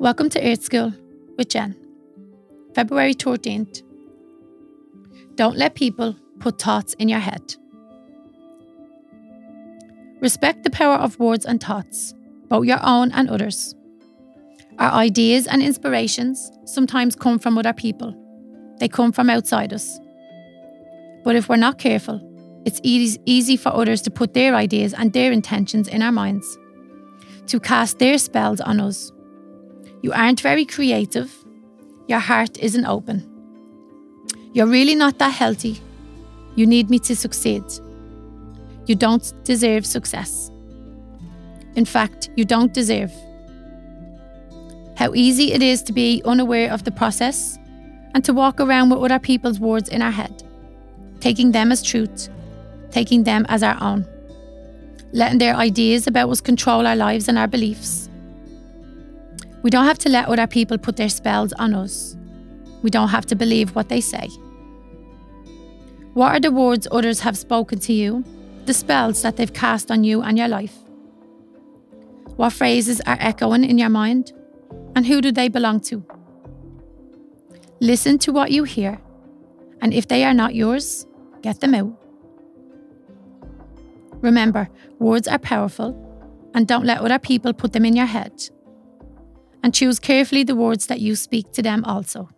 Welcome to Earth School with Jen. February 14th. Don't let people put thoughts in your head. Respect the power of words and thoughts, both your own and others. Our ideas and inspirations sometimes come from other people, they come from outside us. But if we're not careful, it's easy for others to put their ideas and their intentions in our minds, to cast their spells on us. You aren't very creative, your heart isn't open. You're really not that healthy. You need me to succeed. You don't deserve success. In fact, you don't deserve. How easy it is to be unaware of the process and to walk around with other people's words in our head, taking them as truth, taking them as our own, letting their ideas about us control our lives and our beliefs. We don't have to let other people put their spells on us. We don't have to believe what they say. What are the words others have spoken to you, the spells that they've cast on you and your life? What phrases are echoing in your mind, and who do they belong to? Listen to what you hear, and if they are not yours, get them out. Remember, words are powerful, and don't let other people put them in your head. And choose carefully the words that you speak to them also.